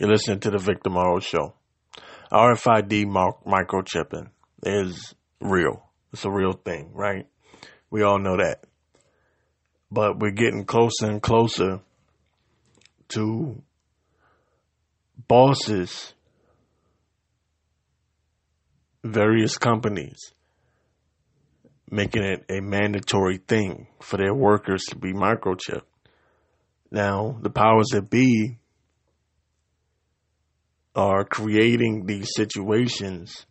You're listening to the Victor Morrow Show. RFID microchipping is real. It's a real thing, right? We all know that. But we're getting closer and closer to bosses, various companies making it a mandatory thing for their workers to be microchipped. Now, the powers that be are creating these situations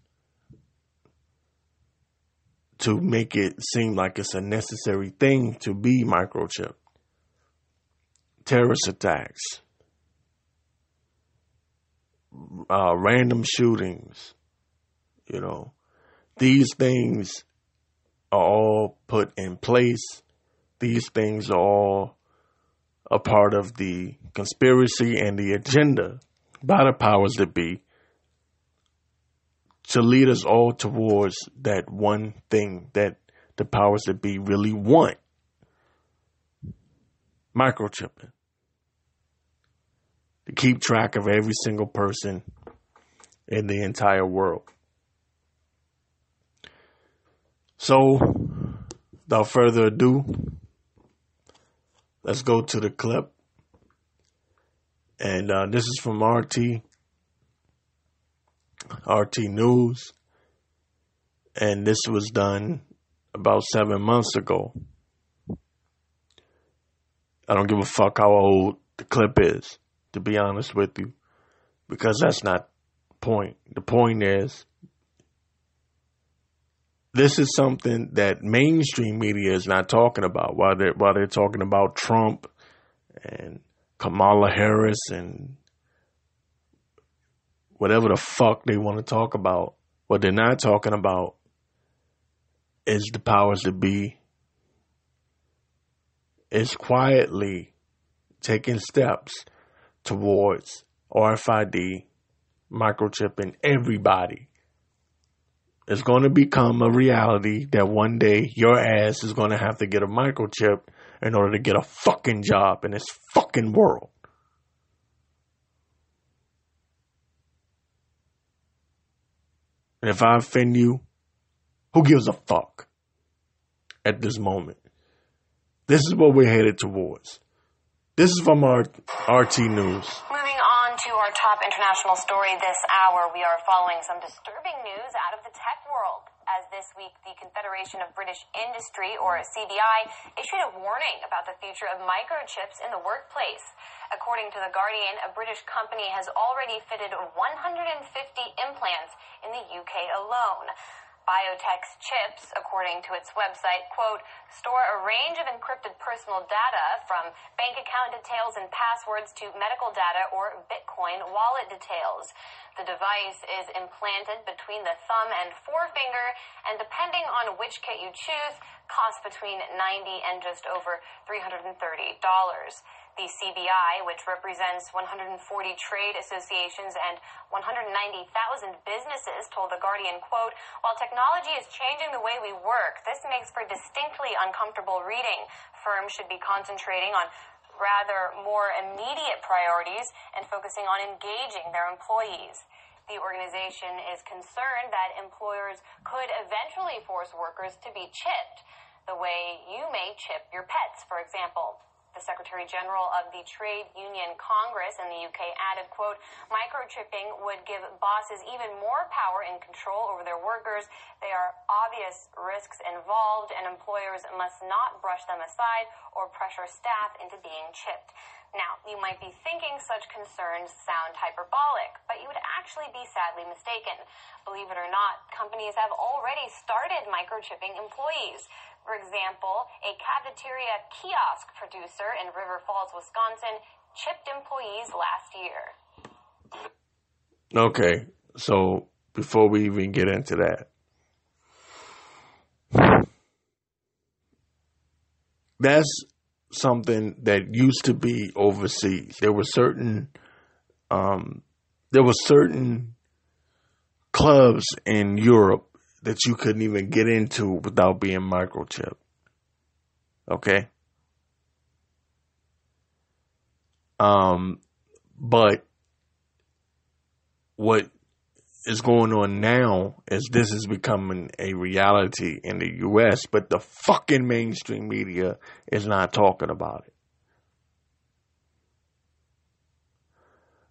to make it seem like it's a necessary thing to be microchipped. Terrorist attacks, uh, random shootings, you know, these things are all put in place. These things are all a part of the conspiracy and the agenda by the powers that be to lead us all towards that one thing that the powers that be really want microchipping. To keep track of every single person in the entire world. So, without further ado, let's go to the clip. And uh, this is from RT, RT News. And this was done about seven months ago. I don't give a fuck how old the clip is, to be honest with you, because that's not the point. The point is, this is something that mainstream media is not talking about while they're while they're talking about Trump and Kamala Harris and whatever the fuck they want to talk about. What they're not talking about is the powers that be is quietly taking steps towards RFID microchipping everybody. It's going to become a reality that one day your ass is going to have to get a microchip in order to get a fucking job in this fucking world. And if I offend you, who gives a fuck at this moment? This is what we're headed towards. This is from our RT News. Moving on to our top international story this hour, we are following some disturbing news out of the tech world as this week the Confederation of British Industry, or CBI, issued a warning about the future of microchips in the workplace. According to The Guardian, a British company has already fitted 150 implants in the UK alone. BioTeq's chips, according to its website, quote, store a range of encrypted personal data from bank account details and passwords to medical data or Bitcoin wallet details. The device is implanted between the thumb and forefinger, and depending on which kit you choose, costs between 90 and just over $330. The CBI, which represents 140 trade associations and 190,000 businesses, told The Guardian, quote, While technology is changing the way we work, this makes for distinctly uncomfortable reading. Firms should be concentrating on rather more immediate priorities and focusing on engaging their employees. The organization is concerned that employers could eventually force workers to be chipped, the way you may chip your pets, for example. The Secretary General of the Trade Union Congress in the UK added, quote, microchipping would give bosses even more power and control over their workers. There are obvious risks involved and employers must not brush them aside or pressure staff into being chipped. Now, you might be thinking such concerns sound hyperbolic, but you would actually be sadly mistaken. Believe it or not, companies have already started microchipping employees. For example, a cafeteria kiosk producer in River Falls, Wisconsin, chipped employees last year. Okay, so before we even get into that, that's something that used to be overseas. There were certain, um, there were certain clubs in Europe that you couldn't even get into without being microchipped. Okay. Um, but what is going on now is this is becoming a reality in the US, but the fucking mainstream media is not talking about it.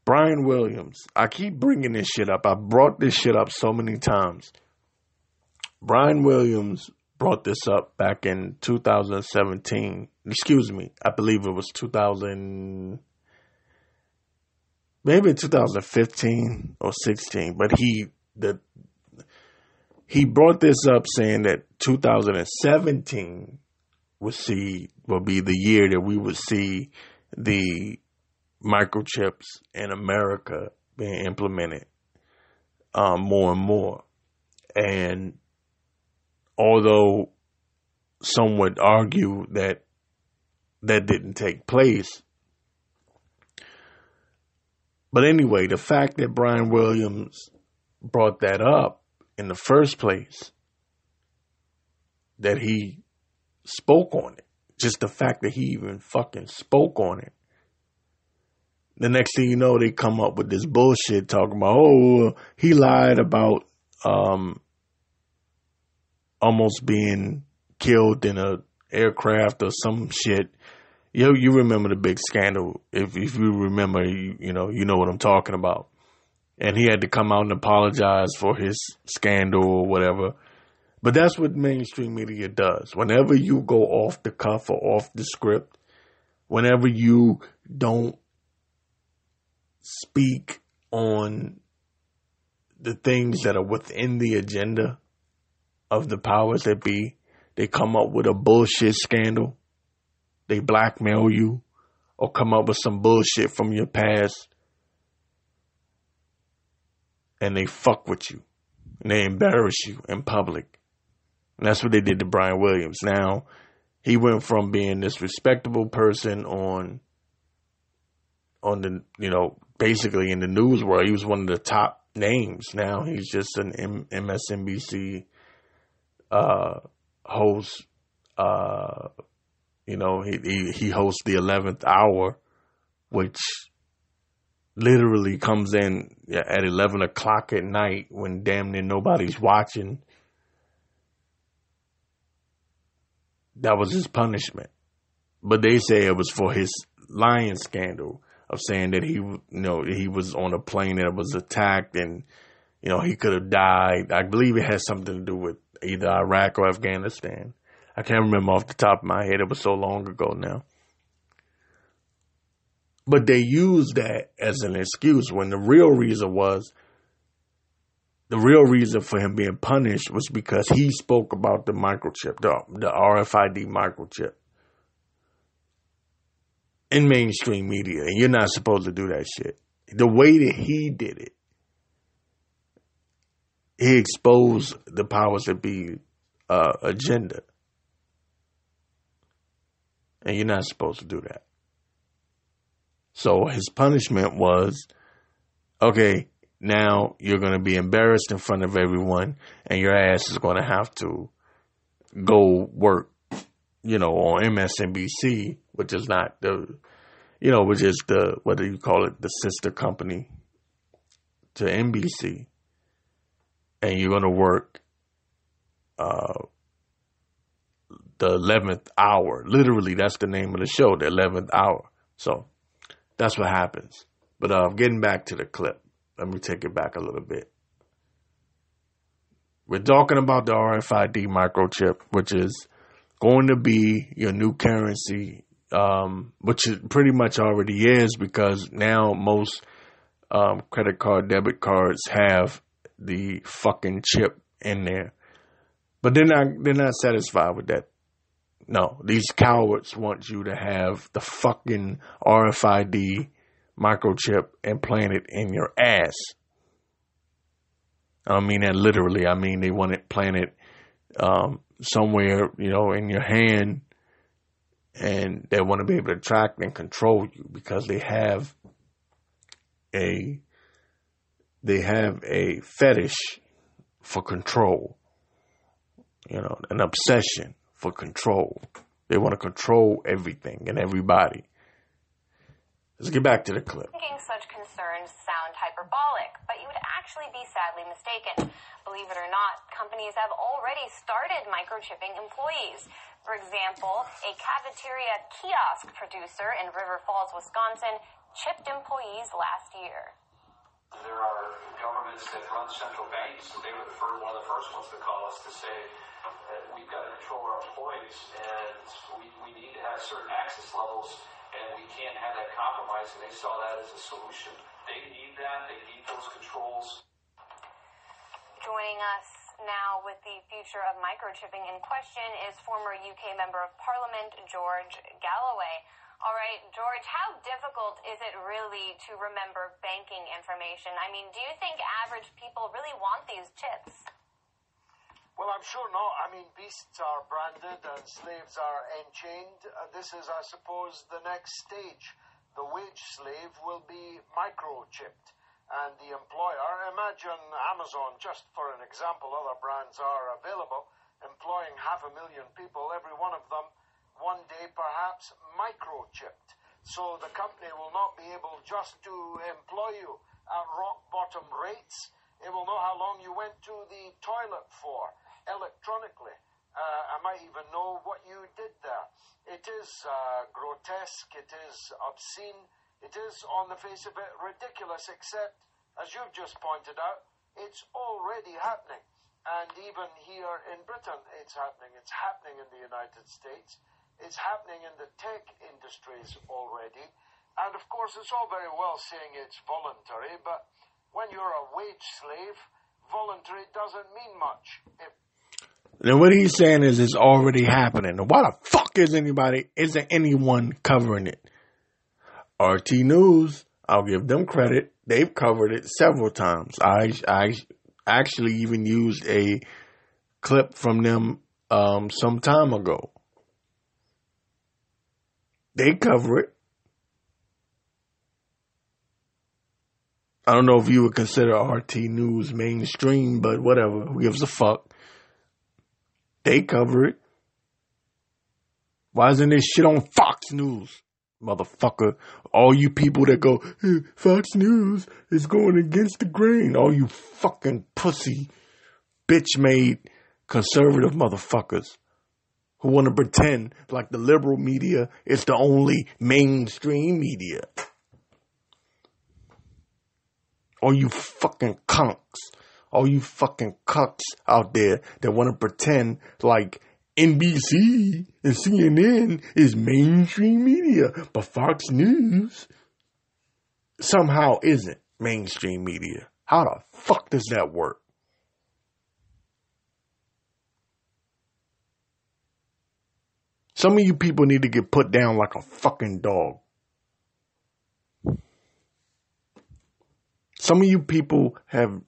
Brian Williams, I keep bringing this shit up. I brought this shit up so many times. Brian Williams brought this up back in 2017. Excuse me, I believe it was 2000 maybe 2015 or 16, but he the he brought this up saying that 2017 will see will be the year that we would see the microchips in America being implemented um, more and more. And although some would argue that that didn't take place, but anyway, the fact that Brian Williams brought that up in the first place, that he spoke on it, just the fact that he even fucking spoke on it. The next thing you know, they come up with this bullshit talking about, oh, he lied about um, almost being killed in a aircraft or some shit you you remember the big scandal. If if you remember, you, you know you know what I'm talking about. And he had to come out and apologize for his scandal or whatever. But that's what mainstream media does. Whenever you go off the cuff or off the script, whenever you don't speak on the things that are within the agenda of the powers that be, they come up with a bullshit scandal. They blackmail you or come up with some bullshit from your past. And they fuck with you. And they embarrass you in public. And that's what they did to Brian Williams. Now, he went from being this respectable person on on the you know basically in the news world. He was one of the top names. Now he's just an M- msnbc uh, host uh, you know, he, he, he hosts the 11th hour, which literally comes in at 11 o'clock at night when damn near nobody's watching. That was his punishment. But they say it was for his lying scandal of saying that he, you know, he was on a plane that was attacked and, you know, he could have died. I believe it has something to do with either Iraq or Afghanistan. I can't remember off the top of my head. It was so long ago now. But they used that as an excuse when the real reason was the real reason for him being punished was because he spoke about the microchip, the, the RFID microchip in mainstream media. And you're not supposed to do that shit. The way that he did it, he exposed the powers that be uh, agenda. And you're not supposed to do that. So his punishment was okay, now you're going to be embarrassed in front of everyone, and your ass is going to have to go work, you know, on MSNBC, which is not the, you know, which is the, what do you call it, the sister company to NBC. And you're going to work uh, the 11th hour. Literally, that's the name of the show, the 11th hour. So that's what happens. But uh, getting back to the clip, let me take it back a little bit. We're talking about the RFID microchip, which is going to be your new currency, um, which it pretty much already is because now most um, credit card, debit cards have the fucking chip in there. But they're not they're not satisfied with that. No, these cowards want you to have the fucking RFID microchip implanted in your ass. I mean that literally. I mean they want it planted um, somewhere, you know, in your hand, and they want to be able to track and control you because they have a they have a fetish for control, you know, an obsession for control. They want to control everything and everybody. Let's get back to the clip. Thinking such concerns sound hyperbolic, but you would actually be sadly mistaken. Believe it or not, companies have already started microchipping employees. For example, a cafeteria kiosk producer in River Falls, Wisconsin, chipped employees last year. There are governments that run central banks. and They were the first, one of the first ones to call us to say that we've got to control our employees and we, we need to have certain access levels and we can't have that compromise. And they saw that as a solution. They need that. They need those controls. Joining us now with the future of microchipping in question is former UK Member of Parliament George Galloway. All right, George, how difficult is it really to remember banking information? I mean, do you think average people really want these chips? Well, I'm sure not. I mean, beasts are branded and slaves are enchained. Uh, this is, I suppose, the next stage. The wage slave will be microchipped. And the employer, imagine Amazon, just for an example, other brands are available, employing half a million people, every one of them one day perhaps microchipped. So the company will not be able just to employ you at rock bottom rates. It will know how long you went to the toilet for electronically. Uh, I might even know what you did there. It is uh, grotesque, it is obscene, it is, on the face of it, ridiculous, except, as you've just pointed out, it's already happening. And even here in Britain, it's happening. It's happening in the United States. It's happening in the tech industries already. And of course, it's all very well saying it's voluntary, but when you're a wage slave, voluntary doesn't mean much. If now what he's saying is it's already happening. Why the fuck is anybody, isn't anyone covering it? RT News, I'll give them credit. They've covered it several times. I, I actually even used a clip from them um, some time ago. They cover it. I don't know if you would consider RT News mainstream, but whatever. Who gives a fuck? They cover it. Why isn't this shit on Fox News? Motherfucker. All you people that go, hey, Fox News is going against the grain. All you fucking pussy, bitch made conservative motherfuckers who want to pretend like the liberal media is the only mainstream media. All you fucking cunks, all you fucking cucks out there that want to pretend like NBC and CNN is mainstream media, but Fox News somehow isn't mainstream media. How the fuck does that work? Some of you people need to get put down like a fucking dog. Some of you people have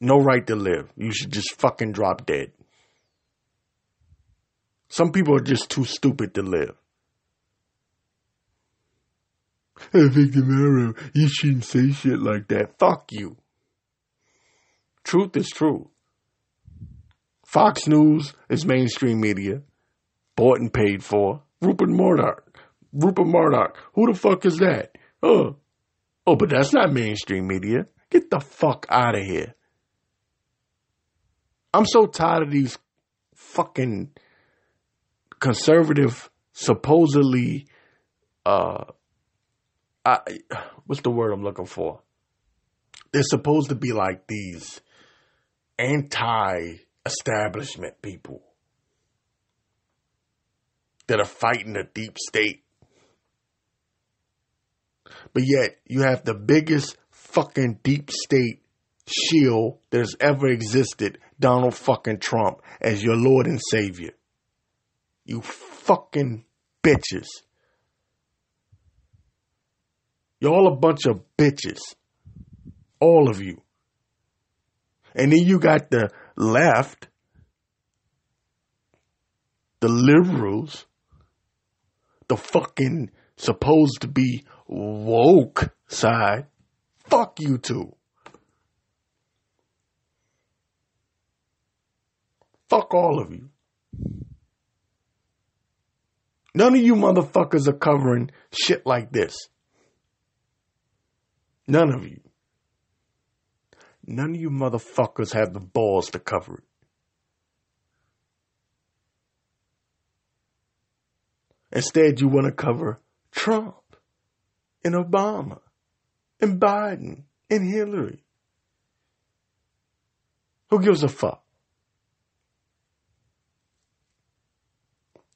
no right to live. You should just fucking drop dead. Some people are just too stupid to live. Hey, Victor Morrow, you shouldn't say shit like that. Fuck you. Truth is true. Fox News is mainstream media bought and paid for. Rupert Murdoch. Rupert Murdoch. Who the fuck is that? Oh. Oh, but that's not mainstream media. Get the fuck out of here. I'm so tired of these fucking conservative, supposedly, uh, I, what's the word I'm looking for? They're supposed to be like these anti establishment people that are fighting the deep state. But yet, you have the biggest fucking deep state shield that's ever existed, Donald fucking Trump, as your Lord and Savior. You fucking bitches. Y'all a bunch of bitches. All of you. And then you got the left, the liberals, the fucking supposed to be woke side, fuck you two. Fuck all of you. None of you motherfuckers are covering shit like this. None of you. None of you motherfuckers have the balls to cover it. Instead, you want to cover Trump and Obama and Biden and Hillary. Who gives a fuck?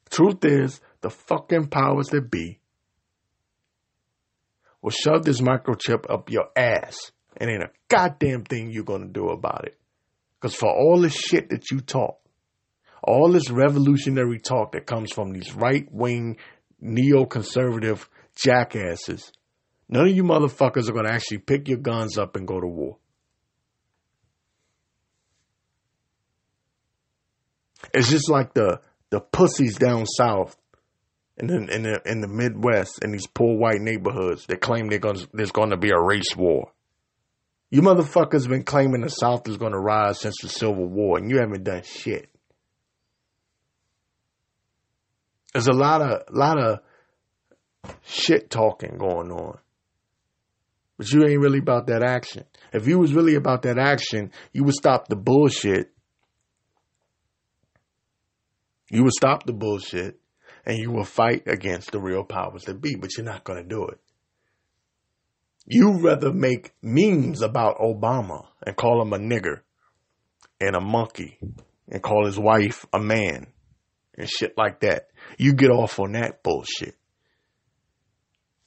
Truth is, the fucking powers that be will shove this microchip up your ass and ain't a goddamn thing you're gonna do about it. Because for all the shit that you talk, all this revolutionary talk that comes from these right wing neoconservative jackasses, none of you motherfuckers are gonna actually pick your guns up and go to war. It's just like the the pussies down south in the, in the in the Midwest in these poor white neighborhoods that claim they're gonna, there's going to be a race war. You motherfuckers been claiming the South is going to rise since the Civil War, and you haven't done shit. There's a lot of lot of shit talking going on, but you ain't really about that action. If you was really about that action, you would stop the bullshit. You would stop the bullshit and you will fight against the real powers that be, but you're not going to do it. You rather make memes about Obama and call him a nigger and a monkey and call his wife a man and shit like that. You get off on that bullshit.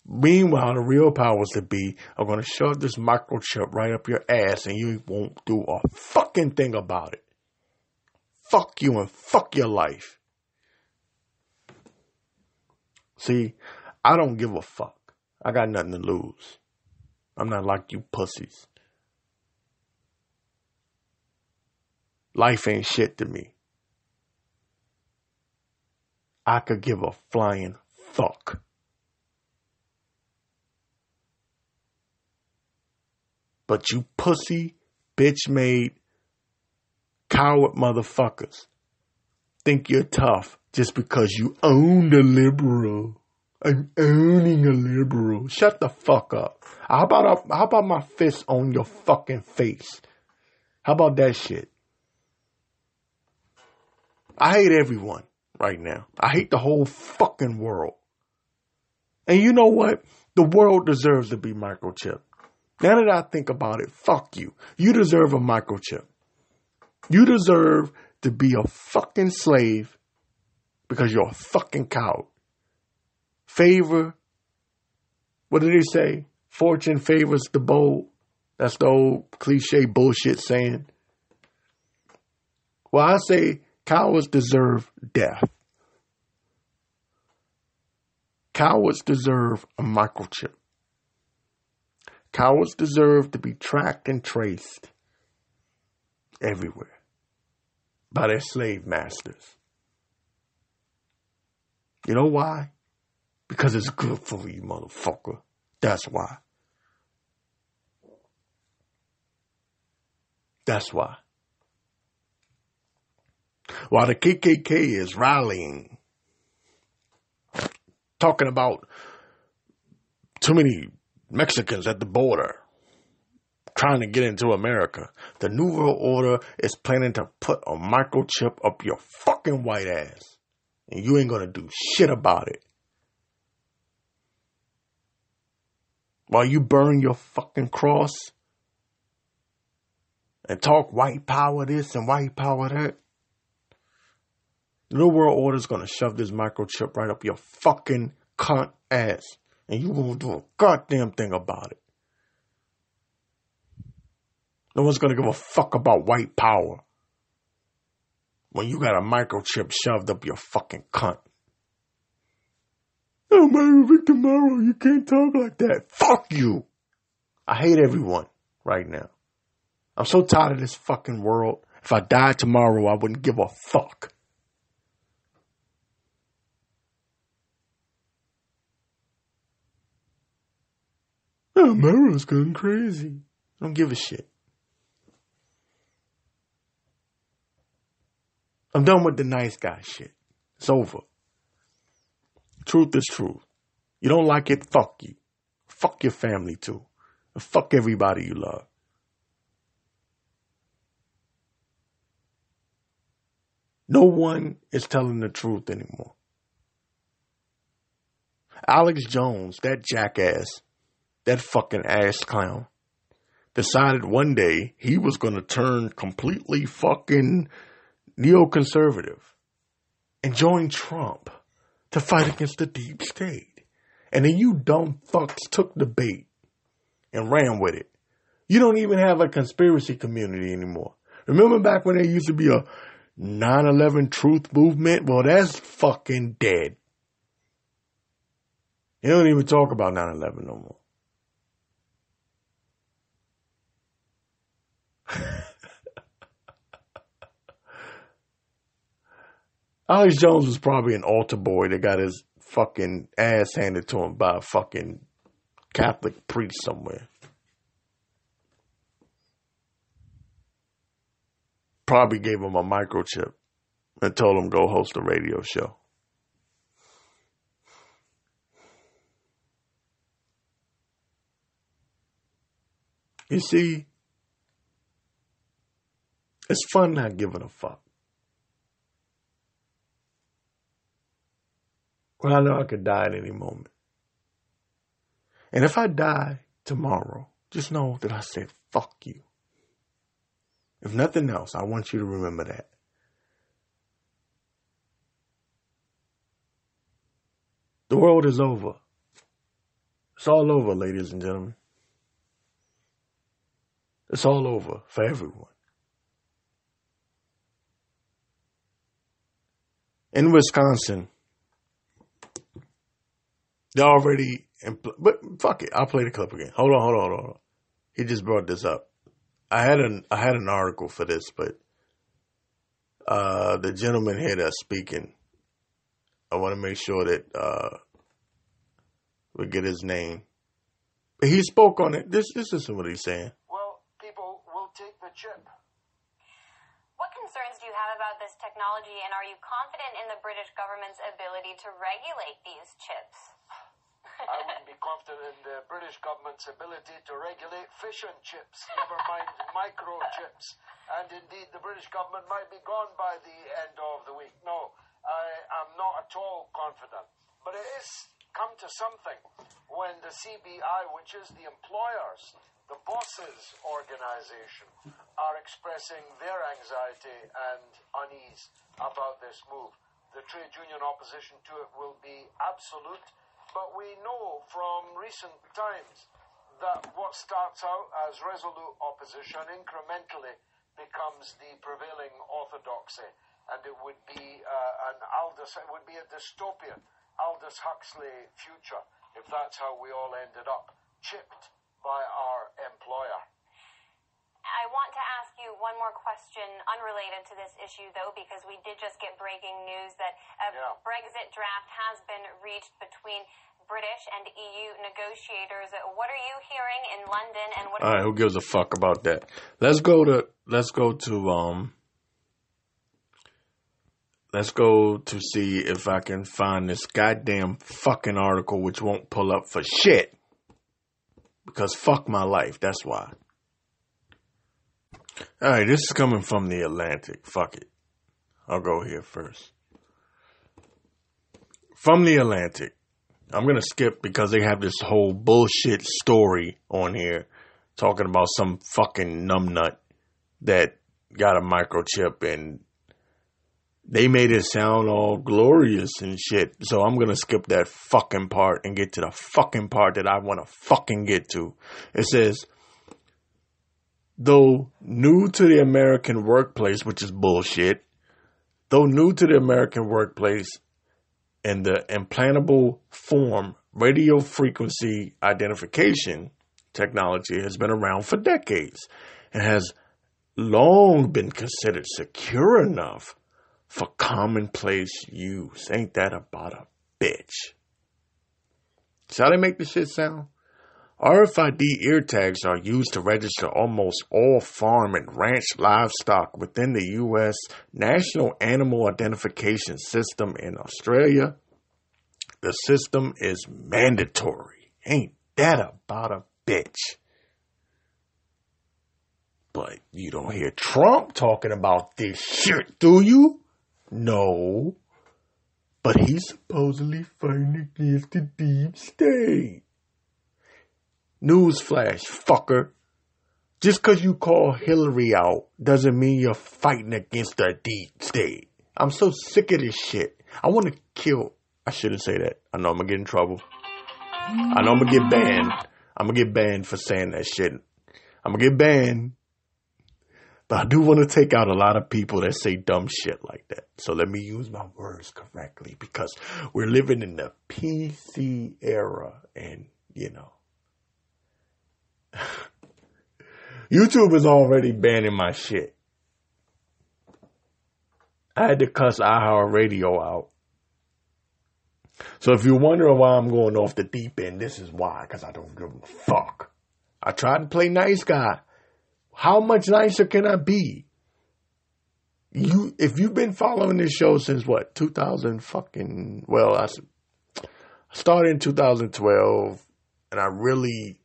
Meanwhile, the real powers that be are going to shove this microchip right up your ass and you won't do a fucking thing about it. Fuck you and fuck your life. See, I don't give a fuck. I got nothing to lose. I'm not like you pussies. Life ain't shit to me. I could give a flying fuck. But you pussy, bitch made, coward motherfuckers think you're tough just because you own a liberal. I'm owning a liberal. Shut the fuck up. How about a, how about my fist on your fucking face? How about that shit? I hate everyone right now. I hate the whole fucking world. And you know what? The world deserves to be microchipped. Now that I think about it, fuck you. You deserve a microchip. You deserve to be a fucking slave because you're a fucking coward. Favor, what did he say? Fortune favors the bold. That's the old cliche bullshit saying. Well, I say cowards deserve death. Cowards deserve a microchip. Cowards deserve to be tracked and traced everywhere by their slave masters. You know why? Because it's good for you, motherfucker. That's why. That's why. While the KKK is rallying, talking about too many Mexicans at the border trying to get into America, the New World Order is planning to put a microchip up your fucking white ass. And you ain't gonna do shit about it. While you burn your fucking cross and talk white power this and white power that. The New World Order is gonna shove this microchip right up your fucking cunt ass. And you won't do a goddamn thing about it. No one's gonna give a fuck about white power when you got a microchip shoved up your fucking cunt. Oh, Mary Victor Morrow, you can't talk like that. Fuck you. I hate everyone right now. I'm so tired of this fucking world. If I died tomorrow, I wouldn't give a fuck. Morrow's going crazy. I don't give a shit. I'm done with the nice guy shit. It's over. Truth is truth. You don't like it, fuck you. Fuck your family too. And fuck everybody you love. No one is telling the truth anymore. Alex Jones, that jackass, that fucking ass clown, decided one day he was going to turn completely fucking neoconservative and join Trump to fight against the deep state. And then you dumb fucks took the bait and ran with it. You don't even have a conspiracy community anymore. Remember back when there used to be a 9-11 truth movement? Well, that's fucking dead. You don't even talk about 9-11 no more. Alex Jones was probably an altar boy that got his fucking ass handed to him by a fucking Catholic priest somewhere. Probably gave him a microchip and told him go host a radio show. You see, it's fun not giving a fuck. Well, I know I could die at any moment. And if I die tomorrow, just know that I said fuck you. If nothing else, I want you to remember that. The world is over. It's all over, ladies and gentlemen. It's all over for everyone. In Wisconsin, they already, impl- but fuck it, I'll play the clip again. Hold on, hold on, hold on. He just brought this up. I had an I had an article for this, but uh, the gentleman here that's speaking, I want to make sure that uh, we get his name. He spoke on it. This this isn't what he's saying. Well, people will take the chip. What concerns do you have about this technology, and are you confident in the British government's ability to regulate these chips? I wouldn't be confident in the British government's ability to regulate fish and chips, never mind microchips. And indeed, the British government might be gone by the end of the week. No, I am not at all confident. But it is come to something when the CBI, which is the employers, the bosses organization, are expressing their anxiety and unease about this move. The trade union opposition to it will be absolute but we know from recent times that what starts out as resolute opposition incrementally becomes the prevailing orthodoxy, and it would be uh, an Aldous, it would be a dystopian Aldous Huxley future if that's how we all ended up, chipped by our employer. I want to ask you one more question unrelated to this issue, though, because we did just get breaking news that a Yeah. Brexit draft has been reached between British and EU negotiators. What are you hearing in London, and what? All right, who gives a fuck about that? Let's go to let's go to um let's go to see if I can find this goddamn fucking article which won't pull up for shit. Because fuck my life, that's why. All right, this is coming from the Atlantic. Fuck it. I'll go here first. From the Atlantic. I'm going to skip because they have this whole bullshit story on here talking about some fucking numbnut that got a microchip and they made it sound all glorious and shit. So I'm going to skip that fucking part and get to the fucking part that I want to fucking get to. It says, though new to the American workplace, which is bullshit, though new to the American workplace, and the implantable form radio frequency identification technology has been around for decades and has long been considered secure enough for commonplace use. Ain't that about a bitch? See how they make the shit sound? RFID ear tags are used to register almost all farm and ranch livestock within the U.S. National Animal Identification System in Australia. The system is mandatory. Ain't that about a bitch? But you don't hear Trump talking about this shit, do you? No. But he's supposedly fighting against the deep state. Newsflash, fucker. Just cause you call Hillary out doesn't mean you're fighting against the deep state. I'm so sick of this shit. I want to kill. I shouldn't say that. I know I'm gonna get in trouble. I know I'm gonna get banned. I'm gonna get banned for saying that shit. I'm gonna get banned. But I do want to take out a lot of people that say dumb shit like that. So let me use my words correctly because we're living in the PC era and, you know, YouTube is already banning my shit. I had to cuss iHeartRadio out. So if you're wondering why I'm going off the deep end, this is why, because I don't give a fuck. I tried to play nice guy. How much nicer can I be? You, if you've been following this show since what, 2000 fucking, well, I started in 2012 and I really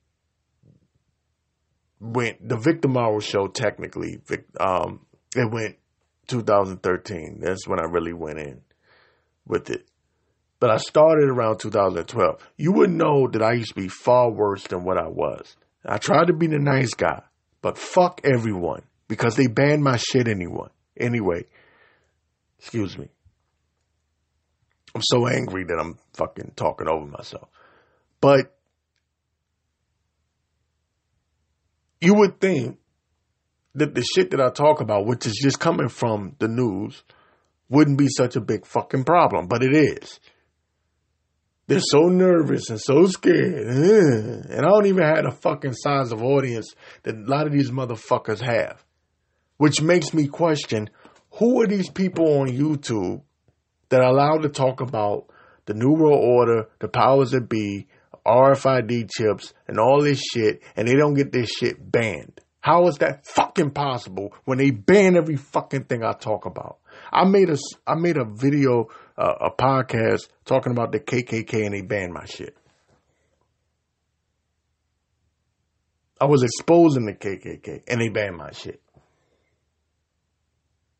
went, the Victor Morrow show technically, um, it went 2013. That's when I really went in with it. But I started around 2012. You would know that I used to be far worse than what I was. I tried to be the nice guy, but fuck everyone because they banned my shit anyone. Anyway, excuse me. I'm so angry that I'm fucking talking over myself. But you would think that the shit that I talk about, which is just coming from the news, wouldn't be such a big fucking problem, but it is. They're so nervous and so scared. And eh, I don't even have the fucking size of audience that a lot of these motherfuckers have. Which makes me question who are these people on YouTube that are allowed to talk about the New World Order, the powers that be, RFID chips, and all this shit, and they don't get this shit banned? How is that fucking possible when they ban every fucking thing I talk about? I made a I made a video, uh, a podcast talking about the KKK, and they banned my shit. I was exposing the KKK, and they banned my shit.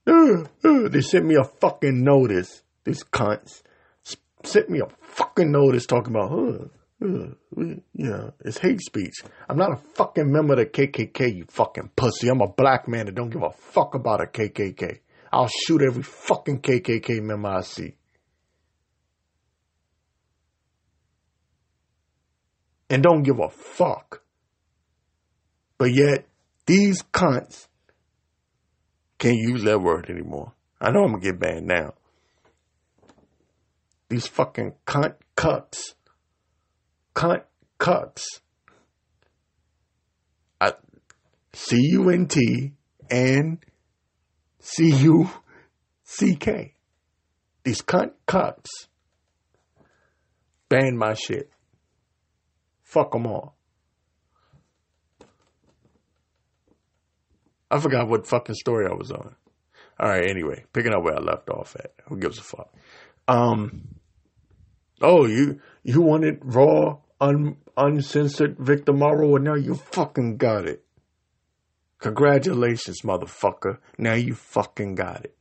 Uh, uh, they sent me a fucking notice. These cunts sent me a fucking notice talking about, huh, you know, it's hate speech. I'm not a fucking member of the KKK, you fucking pussy. I'm a black man that don't give a fuck about a KKK. I'll shoot every fucking KKK member I see. And don't give a fuck. But yet, these cunts can't use that word anymore. I know I'm gonna get banned now. These fucking cunt cucks cunt cucks. C U N T and C U C K. These cunt cucks ban my shit. Fuck them all. I forgot what fucking story I was on. All right, anyway, picking up where I left off at. Who gives a fuck? Um. Oh, you you wanted raw, un, uncensored Victor Morrow, and now you fucking got it. Congratulations, motherfucker. Now you fucking got it.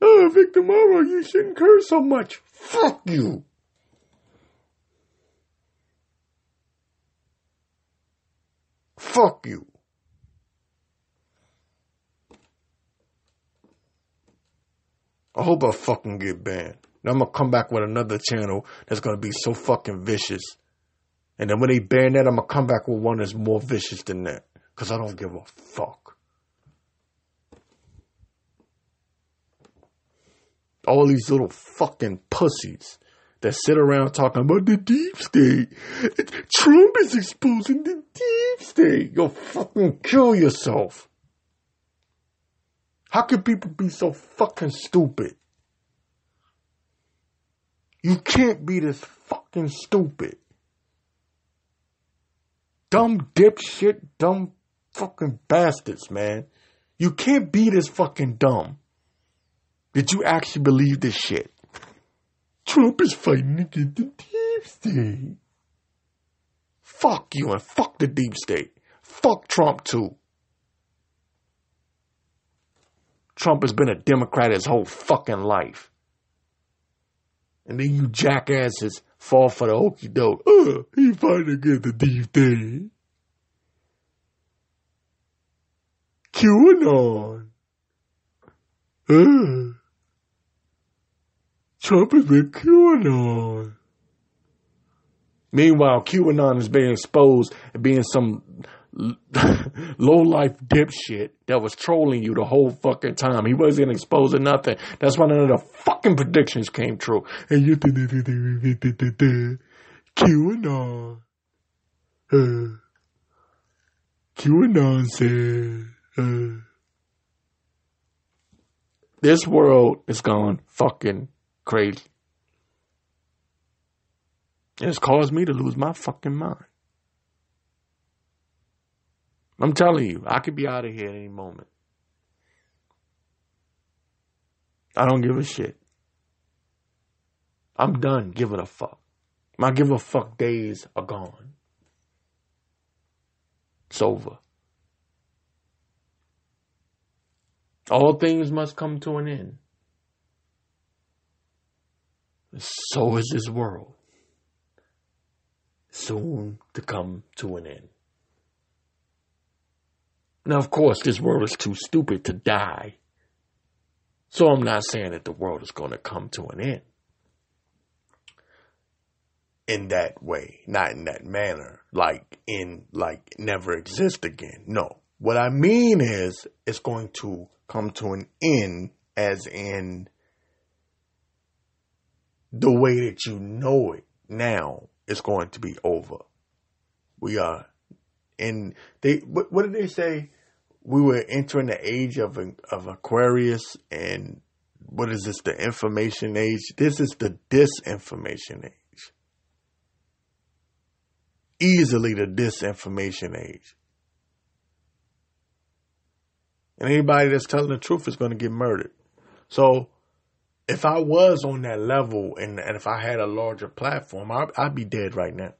Oh, Victor Morrow, you shouldn't curse so much. Fuck you. Fuck you. I hope I fucking get banned. Now I'm gonna come back with another channel that's gonna be so fucking vicious. And then when they ban that, I'm gonna come back with one that's more vicious than that. Cause I don't give a fuck. All these little fucking pussies that sit around talking about the deep state. Trump is exposing the deep state. You'll fucking kill yourself. How can people be so fucking stupid? You can't be this fucking stupid. Dumb dipshit, dumb fucking bastards, man. You can't be this fucking dumb. Did you actually believe this shit? Trump is fighting against the deep state. Fuck you and fuck the deep state. Fuck Trump too. Trump has been a Democrat his whole fucking life. And then you jackasses fall for the okey doke. Uh, he finally against the deep thing. QAnon. Uh, Trump is with QAnon. Meanwhile, QAnon is being exposed and being some low life dipshit that was trolling you the whole fucking time. He wasn't exposing nothing. That's why none of the fucking predictions came true. And you QAnon. Uh, QAnon said. Uh, this world is gone fucking crazy. It's caused me to lose my fucking mind. I'm telling you, I could be out of here at any moment. I don't give a shit. I'm done giving a fuck. My give a fuck days are gone. It's over. All things must come to an end. So is this world. Soon to come to an end. Now, of course, this world is too stupid to die. So I'm not saying that the world is going to come to an end. In that way, not in that manner, like in, like never exist again. No. What I mean is, it's going to come to an end as in the way that you know it now is going to be over. We are in they what, what did they say? We were entering the age of of Aquarius and what is this the information age? This is the disinformation age. Easily the disinformation age. And anybody that's telling the truth is going to get murdered. So if I was on that level and, and if I had a larger platform, I'd, I'd be dead right now.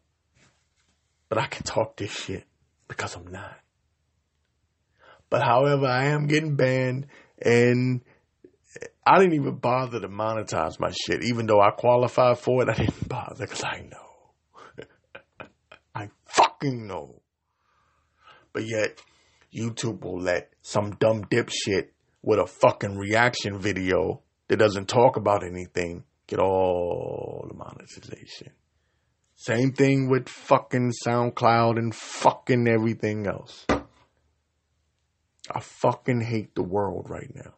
But I can talk this shit because I'm not. But however, I am getting banned and I didn't even bother to monetize my shit. Even though I qualified for it, I didn't bother because I know. I fucking know. But yet, YouTube will let some dumb dipshit with a fucking reaction video that doesn't talk about anything get all the monetization. Same thing with fucking SoundCloud and fucking everything else. I fucking hate the world right now.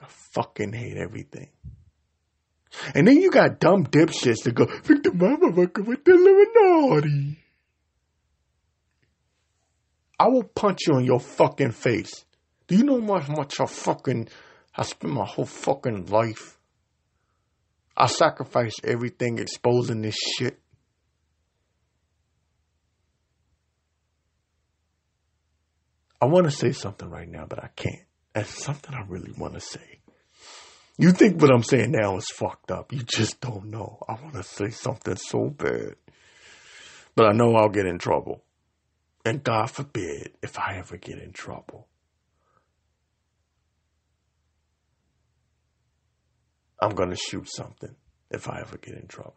I fucking hate everything. And then you got dumb dipshits that go, Victor motherfucker with the Illuminati. I will punch you in your fucking face. Do you know how much I fucking, I spent my whole fucking life. I sacrificed everything exposing this shit. I want to say something right now, but I can't. That's something I really want to say. You think what I'm saying now is fucked up. You just don't know. I want to say something so bad. But I know I'll get in trouble. And God forbid if I ever get in trouble. I'm going to shoot something if I ever get in trouble.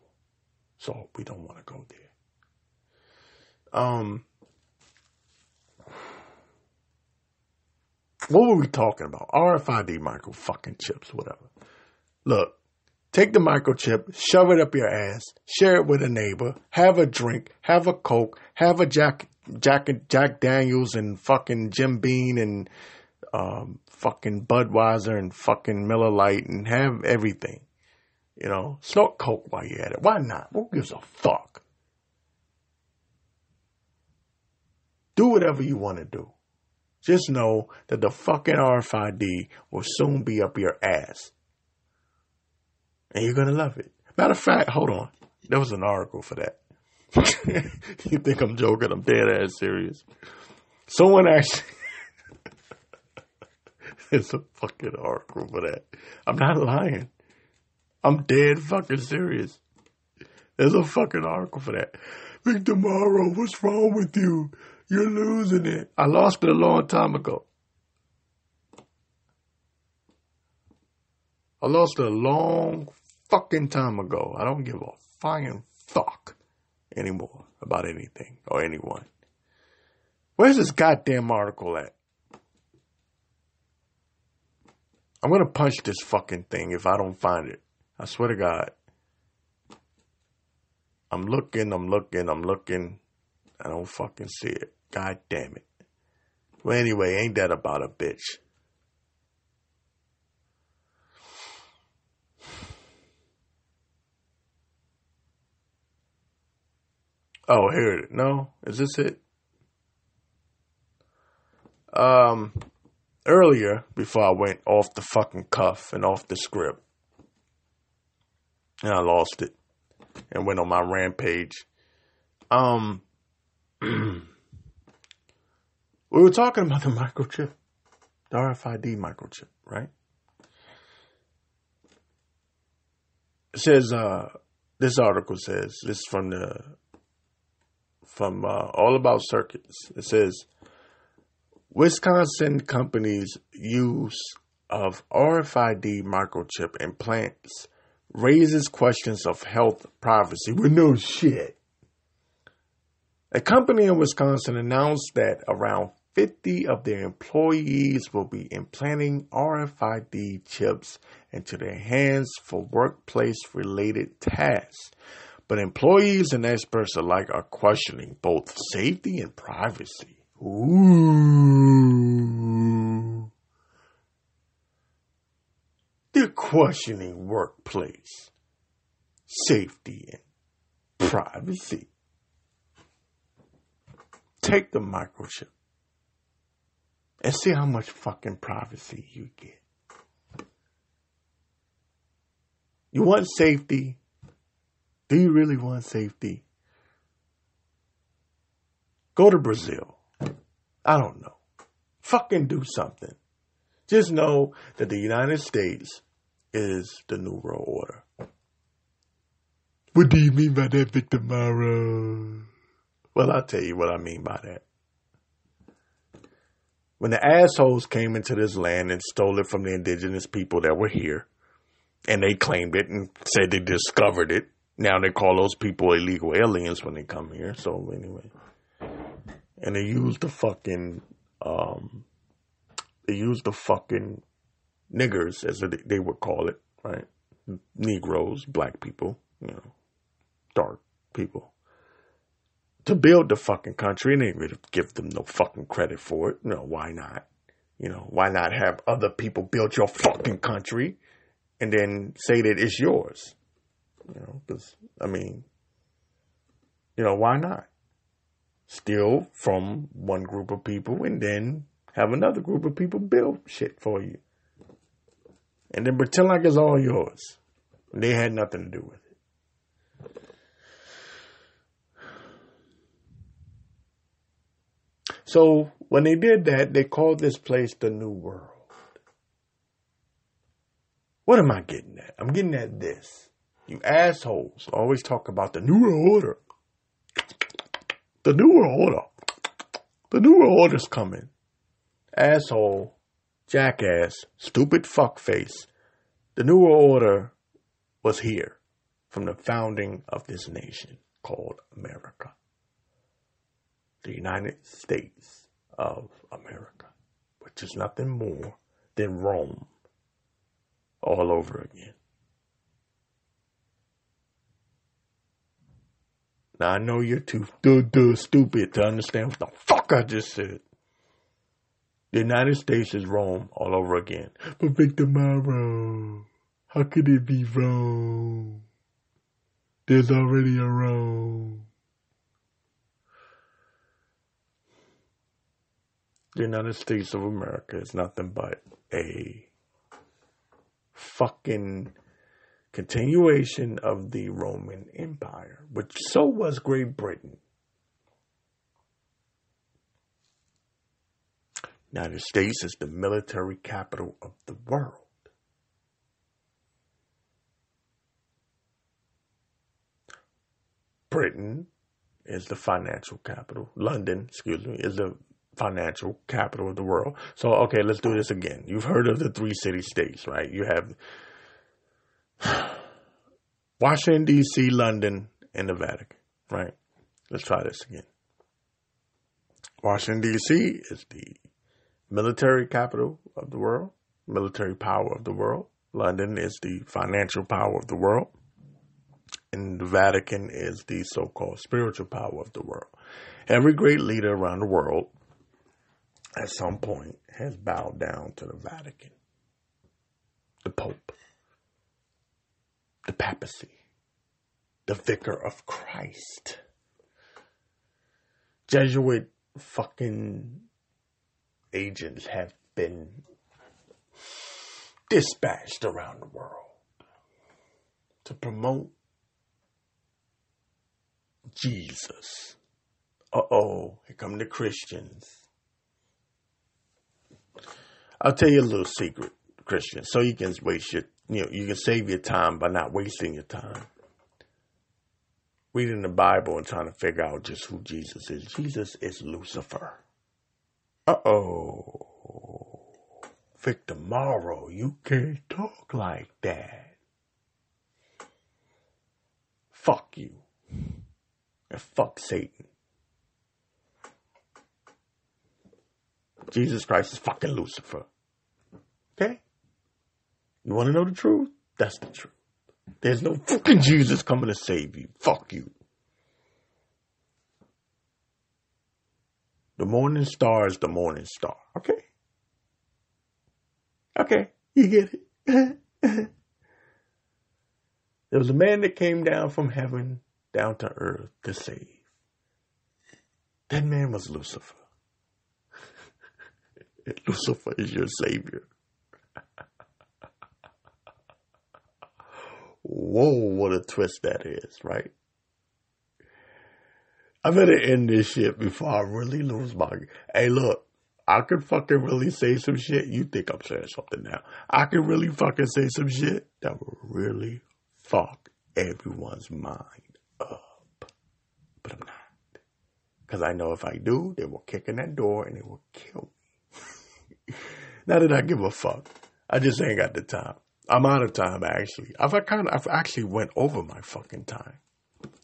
So we don't want to go there. Um, what were we talking about? RFID micro fucking chips, whatever. Look, take the microchip, shove it up your ass, share it with a neighbor, have a drink, have a Coke, have a Jack, Jack, Jack Daniels and fucking Jim Beam and, um, fucking Budweiser and fucking Miller Lite and have everything. You know, snort Coke while you're at it. Why not? Who gives a fuck? Do whatever you want to do. Just know that the fucking RFID will soon be up your ass. And you're going to love it. Matter of fact, hold on. There was an article for that. you think I'm joking? I'm dead ass serious. Someone actually. There's a fucking article for that. I'm not lying. I'm dead fucking serious. There's a fucking article for that. Victor Morrow, what's wrong with you? You're losing it. I lost it a long time ago. I lost it a long fucking time ago. I don't give a fucking fuck anymore about anything or anyone. Where's this goddamn article at? I'm gonna punch this fucking thing if I don't find it. I swear to God. I'm looking, I'm looking, I'm looking. I don't fucking see it. God damn it. Well, anyway, ain't that about a bitch? Oh, here it. No, is this it? Um, earlier before I went off the fucking cuff and off the script, and I lost it and went on my rampage. Um, we were talking about the microchip, the RFID microchip, right? It says, uh, this article says, this is from the, from, uh, All About Circuits. It says, Wisconsin companies' use of RFID microchip implants raises questions of health privacy with no shit. A company in Wisconsin announced that around 50 of their employees will be implanting RFID chips into their hands for workplace related tasks. But employees and experts alike are questioning both safety and privacy. Ooh. They're questioning workplace safety and privacy. Take the microchip and see how much fucking privacy you get. You want safety? Do you really want safety? Go to Brazil. I don't know. Fucking do something. Just know that the United States is the New World Order. What do you mean by that, Victor Morrow? Well, I'll tell you what I mean by that. When the assholes came into this land and stole it from the indigenous people that were here, and they claimed it and said they discovered it, now they call those people illegal aliens when they come here. So anyway, and they use the fucking um, they use the fucking niggers as they would call it, right? Negroes, black people, you know, dark people to build the fucking country and they give them no fucking credit for it. You know, why not? You know, why not have other people build your fucking country and then say that it's yours? You know, because, I mean, you know, why not? Steal from one group of people and then have another group of people build shit for you. And then pretend like it's all yours. They had nothing to do with it. So when they did that, they called this place the New World. What am I getting at? I'm getting at this. You assholes always talk about the New Order. The New World Order. The New World Order's coming. Asshole, jackass, stupid fuckface. The New World Order was here from the founding of this nation called America. The United States of America, which is nothing more than Rome all over again. Now I know you're too duh, stupid to understand what the fuck I just said. The United States is Rome all over again. But Victor Morrow, how could it be Rome? There's already a Rome. The United States of America is nothing but a fucking continuation of the Roman Empire, which so was Great Britain. United States is the military capital of the world. Britain is the financial capital. London, excuse me, is the financial capital of the world. So, okay, let's do this again. You've heard of the three city states, right? You have Washington, D.C., London, and the Vatican, right? Let's try this again. Washington, D.C. is the military capital of the world, military power of the world. London is the financial power of the world. And the Vatican is the so called spiritual power of the world. Every great leader around the world at some point has bowed down to the Vatican, the Pope, the papacy, the vicar of Christ, Jesuit fucking agents have been dispatched around the world to promote Jesus. Uh oh, here come the Christians. I'll tell you a little secret, Christian, so you can waste your, you know, you can save your time by not wasting your time. Reading the Bible and trying to figure out just who Jesus is. Jesus is Lucifer. Uh oh. Victor Morrow, you can't talk like that. Fuck you. And fuck Satan. Jesus Christ is fucking Lucifer. Okay? You want to know the truth? That's the truth. There's no fucking Jesus coming to save you. Fuck you. The morning star is the morning star. Okay? Okay, you get it. there was a man that came down from heaven down to earth to save. That man was Lucifer. Lucifer is your savior. Whoa, what a twist that is, right? I better end this shit before I really lose my. Hey, look, I could fucking really say some shit. You think I'm saying something now? I could really fucking say some shit that will really fuck everyone's mind up. But I'm not. Because I know if I do, they will kick in that door and they will kill me. not that I give a fuck. I just ain't got the time. I'm out of time, actually. I've kind of, I've actually went over my fucking time.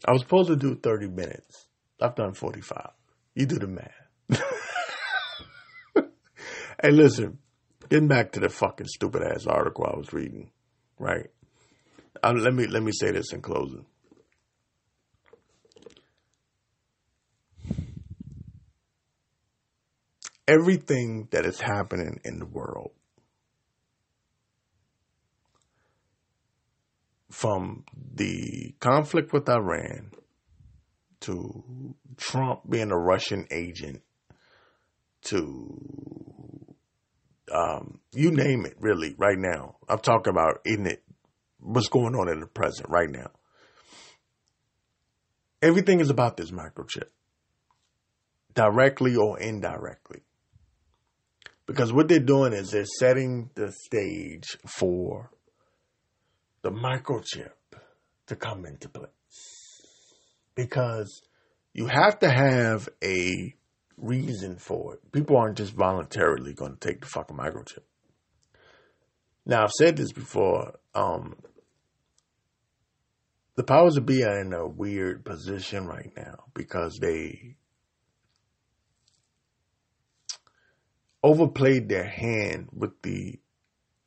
I was supposed to do 30 minutes. I've done 45. You do the math. hey, listen, getting back to the fucking stupid ass article I was reading, right? Um, let me let me say this in closing. Everything that is happening in the world, from the conflict with Iran to Trump being a Russian agent to um, you name it, really, right now. I'm talking about in it, what's going on in the present right now. Everything is about this microchip, directly or indirectly. Because what they're doing is they're setting the stage for the microchip to come into place because you have to have a reason for it. People aren't just voluntarily going to take the fucking microchip. Now, I've said this before. Um, the powers that be are in a weird position right now because they overplayed their hand with the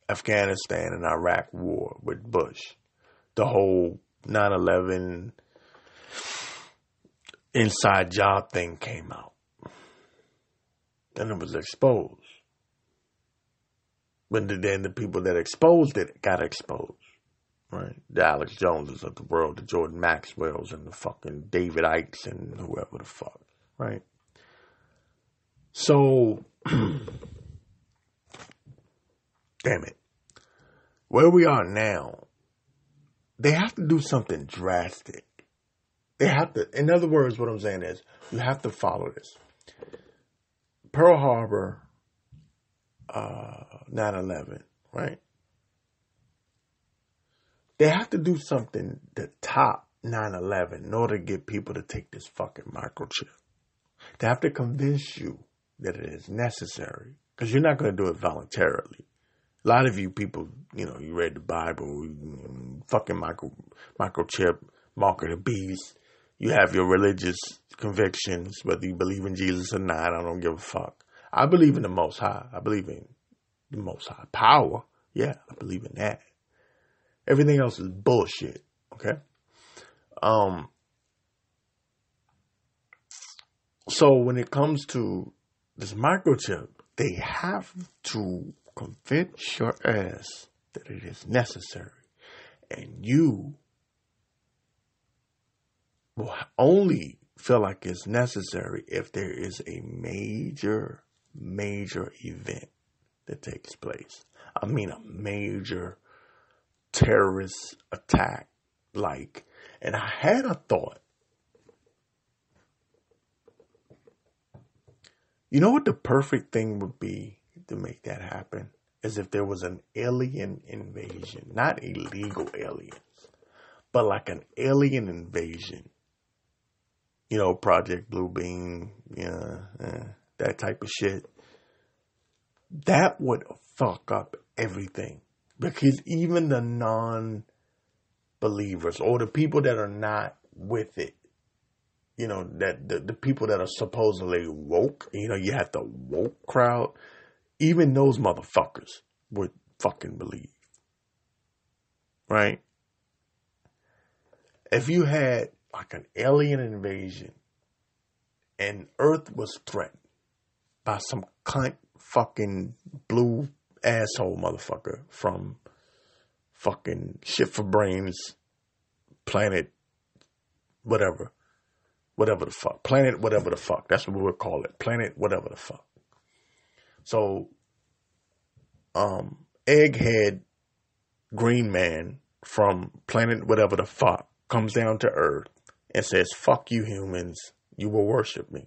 Afghanistan and Iraq war with Bush. The whole 9 11 inside job thing came out. And it was exposed. But then the people that exposed it got exposed. Right? The Alex Joneses of the world, the Jordan Maxwells and the fucking David Ickes and whoever the fuck. Right? So damn it. Where we are now, they have to do something drastic they have to, in other words, what I'm saying is you have to follow this. Pearl Harbor, uh, 9-11, right? They have to do something to top 9-11 in order to get people to take this fucking microchip. They have to convince you that it is necessary because you're not going to do it voluntarily. A lot of you people, you know, you read the Bible, fucking micro, microchip, mark of the beast. You have your religious convictions, whether you believe in Jesus or not. I don't give a fuck. I believe in the Most High. I believe in the Most High power. Yeah, I believe in that. Everything else is bullshit. Okay. Um. So when it comes to this microchip, they have to convince your ass that it is necessary, and you will only feel like it's necessary if there is a major, major event that takes place. I mean, a major terrorist attack. Like, and I had a thought. You know what the perfect thing would be to make that happen? as if there was an alien invasion, not illegal aliens, but like an alien invasion. You know, Project Blue Beam, yeah, uh, that type of shit. That would fuck up everything because even the non believers or the people that are not with it, you know, that the, the people that are supposedly woke, you know, you have the woke crowd, even those motherfuckers would fucking believe. Right? If you had like an alien invasion and Earth was threatened by some cunt fucking blue asshole motherfucker from fucking shit for brains planet whatever whatever the fuck planet whatever the fuck that's what we'll call it planet whatever the fuck so um egghead green man from planet whatever the fuck comes down to earth and says fuck you humans you will worship me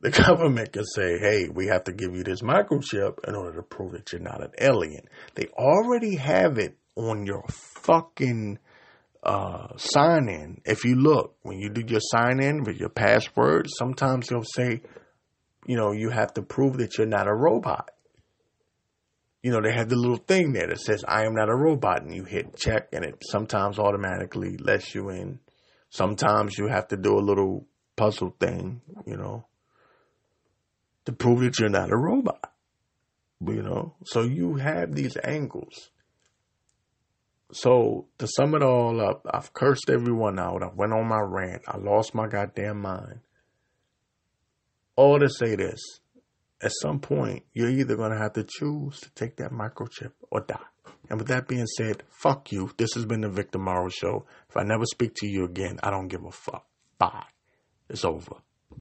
the government can say, hey, we have to give you this microchip in order to prove that you're not an alien. They already have it on your fucking uh, sign in. If you look, when you do your sign in with your password, sometimes they'll say, you know, you have to prove that you're not a robot. You know, they have the little thing there that says, I am not a robot, and you hit check, and it sometimes automatically lets you in. Sometimes you have to do a little puzzle thing, you know to prove that you're not a robot. You know, so you have these angles. So to sum it all up, I've cursed everyone out. I went on my rant. I lost my goddamn mind. All to say this: at some point, you're either going to have to choose to take that microchip or die. And with that being said, fuck you. This has been the Victor Morrow Show. If I never speak to you again, I don't give a fuck. Bye. It's over.